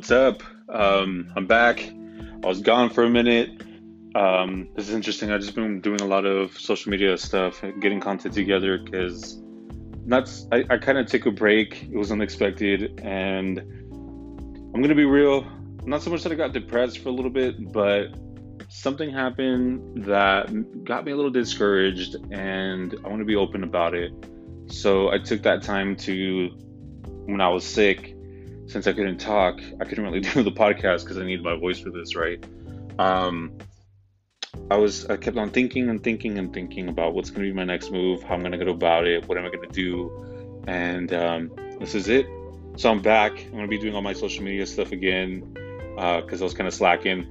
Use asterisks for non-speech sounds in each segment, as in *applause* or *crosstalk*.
What's up? Um, I'm back. I was gone for a minute. Um, this is interesting. I've just been doing a lot of social media stuff, getting content together because that's I, I kind of took a break. It was unexpected, and I'm gonna be real. Not so much that I got depressed for a little bit, but something happened that got me a little discouraged, and I want to be open about it. So I took that time to, when I was sick, since I couldn't talk, I couldn't really *laughs* do the podcast because I needed my voice for this, right? Um, I was I kept on thinking and thinking and thinking about what's going to be my next move, how I'm going to go about it, what am I going to do, and um, this is it. So I'm back. I'm going to be doing all my social media stuff again because uh, I was kind of slacking,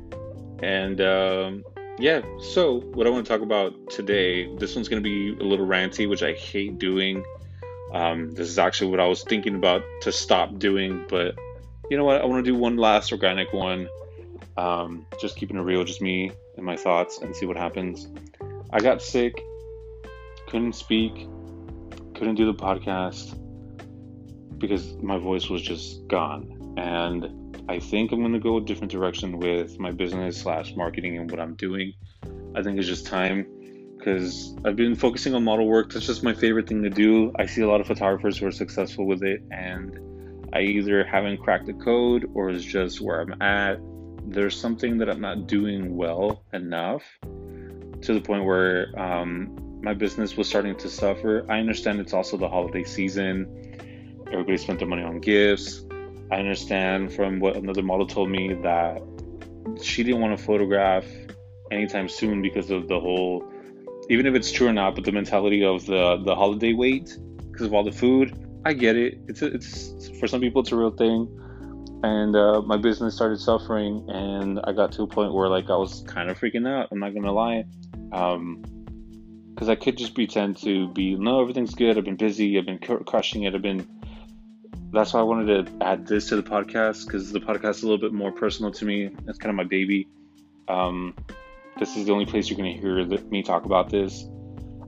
and um, yeah. So what I want to talk about today, this one's going to be a little ranty, which I hate doing. Um, this is actually what I was thinking about to stop doing, but you know what? I want to do one last organic one. Um, just keeping it real, just me and my thoughts, and see what happens. I got sick, couldn't speak, couldn't do the podcast because my voice was just gone. And I think I'm going to go a different direction with my business slash marketing and what I'm doing. I think it's just time because I've been focusing on model work. That's just my favorite thing to do. I see a lot of photographers who are successful with it, and I either haven't cracked the code or it's just where I'm at. There's something that I'm not doing well enough to the point where um, my business was starting to suffer. I understand it's also the holiday season. Everybody spent their money on gifts. I understand from what another model told me that she didn't want to photograph anytime soon because of the whole even if it's true or not, but the mentality of the the holiday wait because of all the food. I get it. It's a, it's for some people it's a real thing, and uh, my business started suffering, and I got to a point where like I was kind of freaking out. I'm not gonna lie, because um, I could just pretend to be no, everything's good. I've been busy. I've been cr- crushing it. I've been. That's why I wanted to add this to the podcast because the podcast is a little bit more personal to me. It's kind of my baby. Um, this is the only place you're going to hear me talk about this.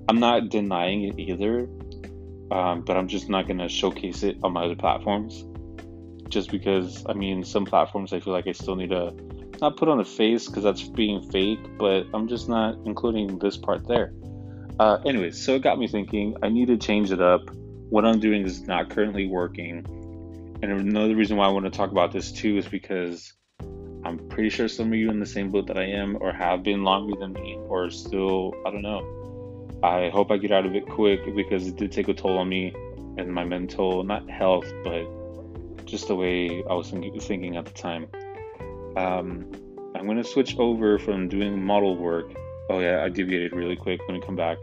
I'm not denying it either, um, but I'm just not going to showcase it on my other platforms. Just because, I mean, some platforms I feel like I still need to not put on a face because that's being fake, but I'm just not including this part there. Uh, anyways, so it got me thinking I need to change it up. What I'm doing is not currently working. And another reason why I want to talk about this too is because I'm pretty sure some of you in the same boat that I am, or have been longer than me, or still, I don't know. I hope I get out of it quick because it did take a toll on me and my mental, not health, but just the way I was thinking at the time. Um, I'm going to switch over from doing model work. Oh, yeah, I deviated really quick. Let me come back.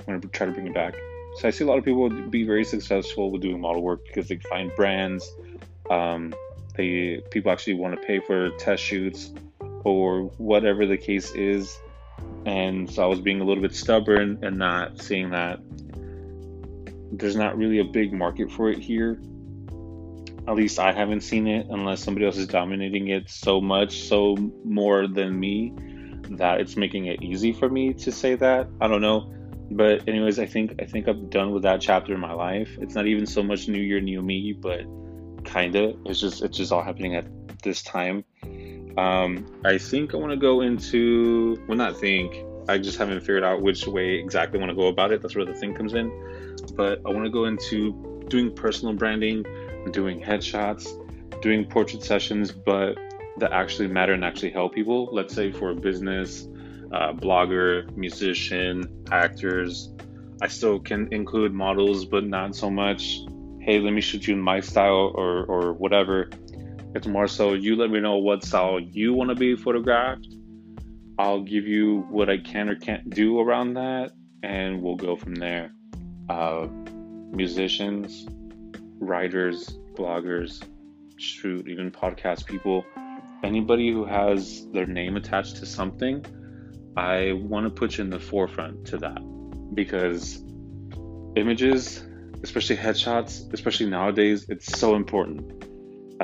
I'm going to try to bring it back. So I see a lot of people be very successful with doing model work because they find brands. Um, they people actually want to pay for test shoots or whatever the case is. And so I was being a little bit stubborn and not seeing that there's not really a big market for it here. At least I haven't seen it unless somebody else is dominating it so much, so more than me, that it's making it easy for me to say that. I don't know. But anyways, I think I think I'm done with that chapter in my life. It's not even so much new year, new me, but kinda. It's just it's just all happening at this time. Um, I think I want to go into well, not think. I just haven't figured out which way exactly I want to go about it. That's where the thing comes in. But I want to go into doing personal branding, doing headshots, doing portrait sessions, but that actually matter and actually help people. Let's say for a business, uh, blogger, musician, actors. I still can include models, but not so much hey, let me shoot you in my style or, or whatever. It's more so you let me know what style you want to be photographed. I'll give you what I can or can't do around that, and we'll go from there. Uh, musicians, writers, bloggers, shoot, even podcast people, anybody who has their name attached to something, I want to put you in the forefront to that because images especially headshots, especially nowadays, it's so important.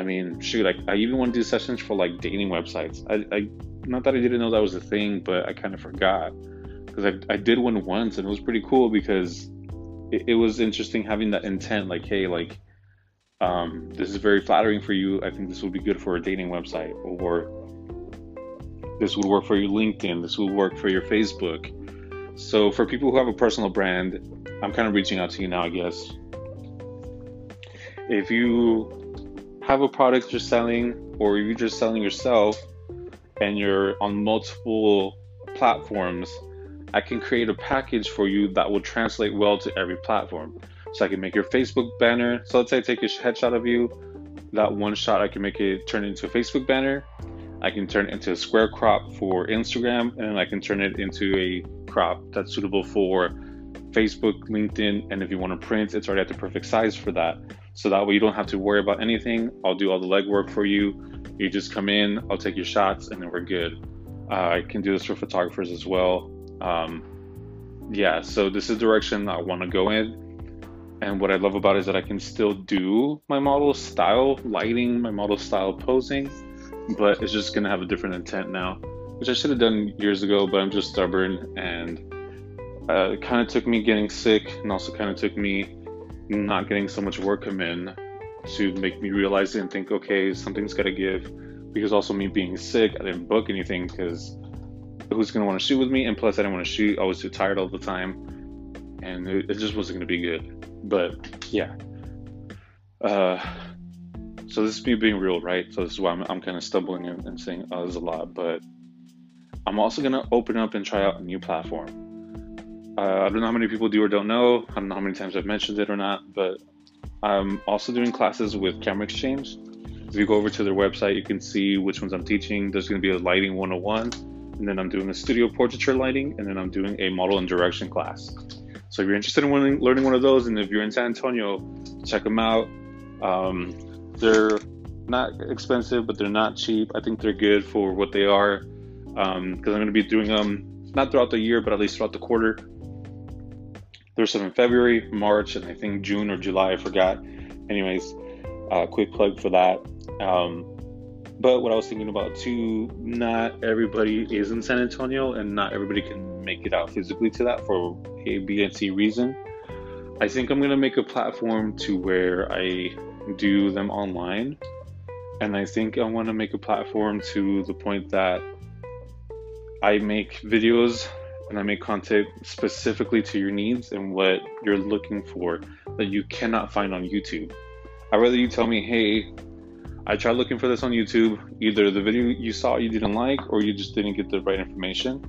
I mean, shoot, like I even want to do sessions for like dating websites. I, I not that I didn't know that was a thing, but I kind of forgot because I, I did one once and it was pretty cool because it, it was interesting having that intent. Like, hey, like Um, this is very flattering for you. I think this would be good for a dating website, or this would work for your LinkedIn. This would work for your Facebook. So, for people who have a personal brand, I'm kind of reaching out to you now, I guess. If you have a product you're selling, or you're just selling yourself, and you're on multiple platforms, I can create a package for you that will translate well to every platform. So I can make your Facebook banner. So let's say I take a headshot of you. That one shot, I can make it turn into a Facebook banner. I can turn it into a square crop for Instagram, and I can turn it into a crop that's suitable for Facebook, LinkedIn, and if you want to print, it's already at the perfect size for that. So that way you don't have to worry about anything. I'll do all the legwork for you. You just come in, I'll take your shots, and then we're good. Uh, I can do this for photographers as well. Um, yeah, so this is direction I want to go in. And what I love about it is that I can still do my model style lighting, my model style posing, but it's just gonna have a different intent now, which I should have done years ago, but I'm just stubborn and uh, it kind of took me getting sick and also kind of took me not getting so much work come in to make me realize and think, okay, something's got to give. Because also me being sick, I didn't book anything because who's going to want to shoot with me? And plus, I didn't want to shoot. I was too tired all the time. And it, it just wasn't going to be good. But yeah. Uh, so this is me being real, right? So this is why I'm, I'm kind of stumbling and, and saying oh, there's a lot. But I'm also going to open up and try out a new platform. Uh, I don't know how many people do or don't know. I don't know how many times I've mentioned it or not, but I'm also doing classes with Camera Exchange. If you go over to their website, you can see which ones I'm teaching. There's going to be a lighting 101, and then I'm doing a studio portraiture lighting, and then I'm doing a model and direction class. So if you're interested in learning one of those, and if you're in San Antonio, check them out. Um, they're not expensive, but they're not cheap. I think they're good for what they are because um, I'm going to be doing them not throughout the year, but at least throughout the quarter. There's some in February, March, and I think June or July. I forgot. Anyways, uh, quick plug for that. Um, but what I was thinking about too, not everybody is in San Antonio, and not everybody can make it out physically to that for A, B, and C reason. I think I'm gonna make a platform to where I do them online, and I think I want to make a platform to the point that I make videos and I make content specifically to your needs and what you're looking for that you cannot find on YouTube. I'd rather you tell me, hey, I tried looking for this on YouTube. Either the video you saw you didn't like or you just didn't get the right information.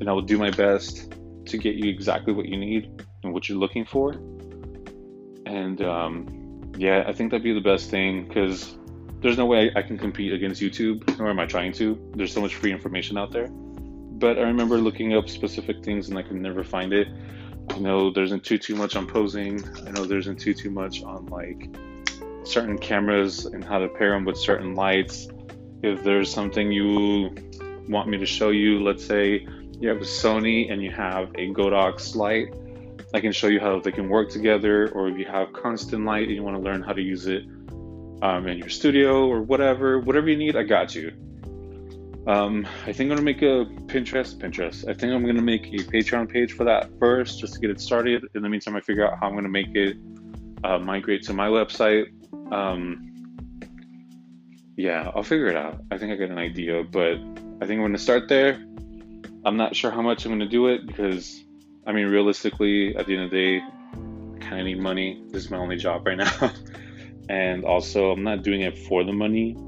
And I will do my best to get you exactly what you need and what you're looking for. And um, yeah, I think that'd be the best thing because there's no way I can compete against YouTube, nor am I trying to. There's so much free information out there but I remember looking up specific things and I could never find it. You know, there isn't too too much on posing. I know there isn't too too much on like certain cameras and how to pair them with certain lights. If there's something you want me to show you, let's say you have a Sony and you have a Godox light, I can show you how they can work together. Or if you have constant light and you want to learn how to use it um, in your studio or whatever, whatever you need, I got you. Um, I think I'm gonna make a Pinterest. Pinterest. I think I'm gonna make a Patreon page for that first, just to get it started. In the meantime, I figure out how I'm gonna make it uh, migrate to my website. Um, yeah, I'll figure it out. I think I got an idea, but I think I'm gonna start there. I'm not sure how much I'm gonna do it because, I mean, realistically, at the end of the day, I kind of need money. This is my only job right now, *laughs* and also I'm not doing it for the money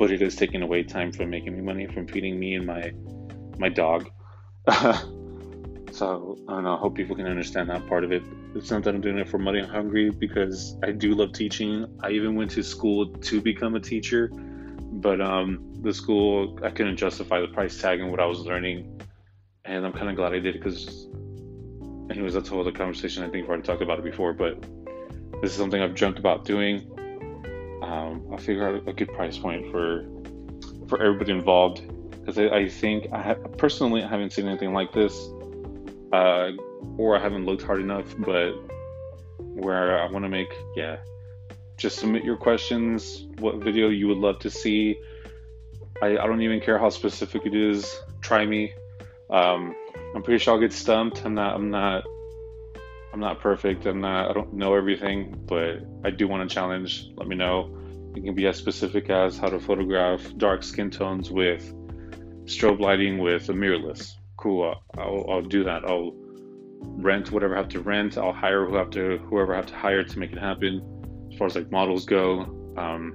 but it is taking away time from making me money from feeding me and my my dog. *laughs* so I don't know. I hope people can understand that part of it. It's not that I'm doing it for money. I'm hungry because I do love teaching. I even went to school to become a teacher, but um, the school I couldn't justify the price tag and what I was learning, and I'm kind of glad I did because, anyways, that's a whole other conversation. I think we've already talked about it before, but this is something I've dreamt about doing um, I'll figure out a good price point for for everybody involved because I, I, think I personally I haven't seen anything like this, uh, or I haven't looked hard enough. But where I want to make, yeah, just submit your questions. What video you would love to see? I, I don't even care how specific it is. Try me. Um, I'm pretty sure I'll get stumped. I'm not. I'm not I'm not perfect. I'm not. I don't know everything, but I do want to challenge. Let me know. It can be as specific as how to photograph dark skin tones with strobe lighting with a mirrorless. Cool. I'll, I'll do that. I'll rent whatever I have to rent. I'll hire who have to whoever I have to hire to make it happen. As far as like models go, um,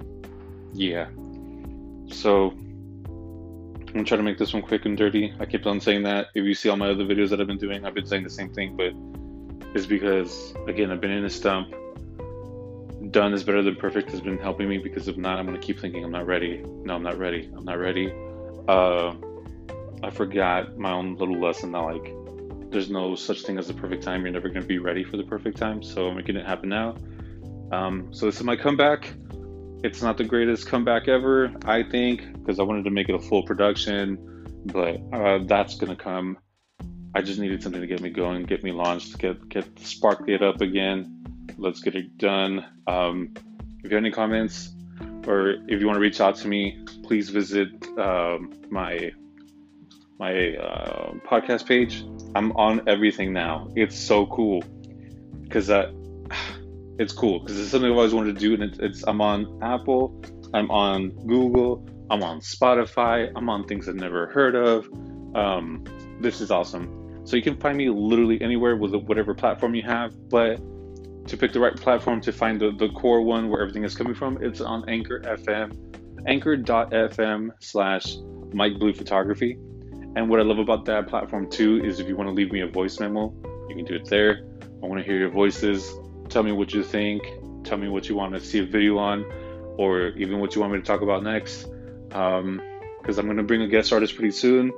yeah. So I'm gonna try to make this one quick and dirty. I keep on saying that. If you see all my other videos that I've been doing, I've been saying the same thing, but it's because again I've been in a stump. Done is better than perfect has been helping me because if not, I'm gonna keep thinking I'm not ready. No, I'm not ready. I'm not ready. Uh, I forgot my own little lesson that like there's no such thing as the perfect time. You're never gonna be ready for the perfect time. So I'm making it happen now. Um, so this is my comeback. It's not the greatest comeback ever, I think, because I wanted to make it a full production, but uh, that's gonna come. I just needed something to get me going, get me launched, get get Sparkly it up again. Let's get it done. Um, if you have any comments or if you want to reach out to me, please visit um, my my uh, podcast page. I'm on everything now. It's so cool because that *sighs* it's cool because it's something I've always wanted to do, and it's, it's I'm on Apple, I'm on Google, I'm on Spotify, I'm on things I've never heard of. Um, this is awesome. So you can find me literally anywhere with whatever platform you have, but to pick the right platform to find the, the core one where everything is coming from, it's on Anchor FM, anchor.fm slash Mike Blue Photography. And what I love about that platform too is if you want to leave me a voice memo, you can do it there. I want to hear your voices. Tell me what you think. Tell me what you want to see a video on, or even what you want me to talk about next. Because um, I'm going to bring a guest artist pretty soon.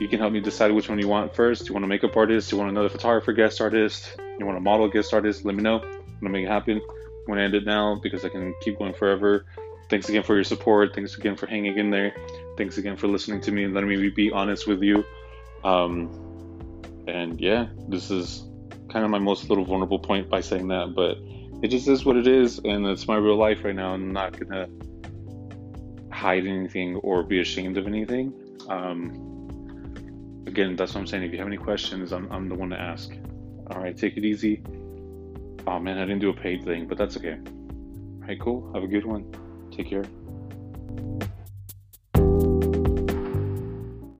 You can help me decide which one you want first. Do you want a makeup artist? Do you want another photographer guest artist? You want a model guest artist? Let me know. I'm to make it happen. I'm to end it now because I can keep going forever. Thanks again for your support. Thanks again for hanging in there. Thanks again for listening to me and letting me be honest with you. Um, and yeah, this is kind of my most little vulnerable point by saying that, but it just is what it is, and it's my real life right now. I'm not gonna hide anything or be ashamed of anything. Um, again, that's what I'm saying. If you have any questions, I'm, I'm the one to ask. All right, take it easy. Oh man, I didn't do a paid thing, but that's okay. All right, cool. Have a good one. Take care.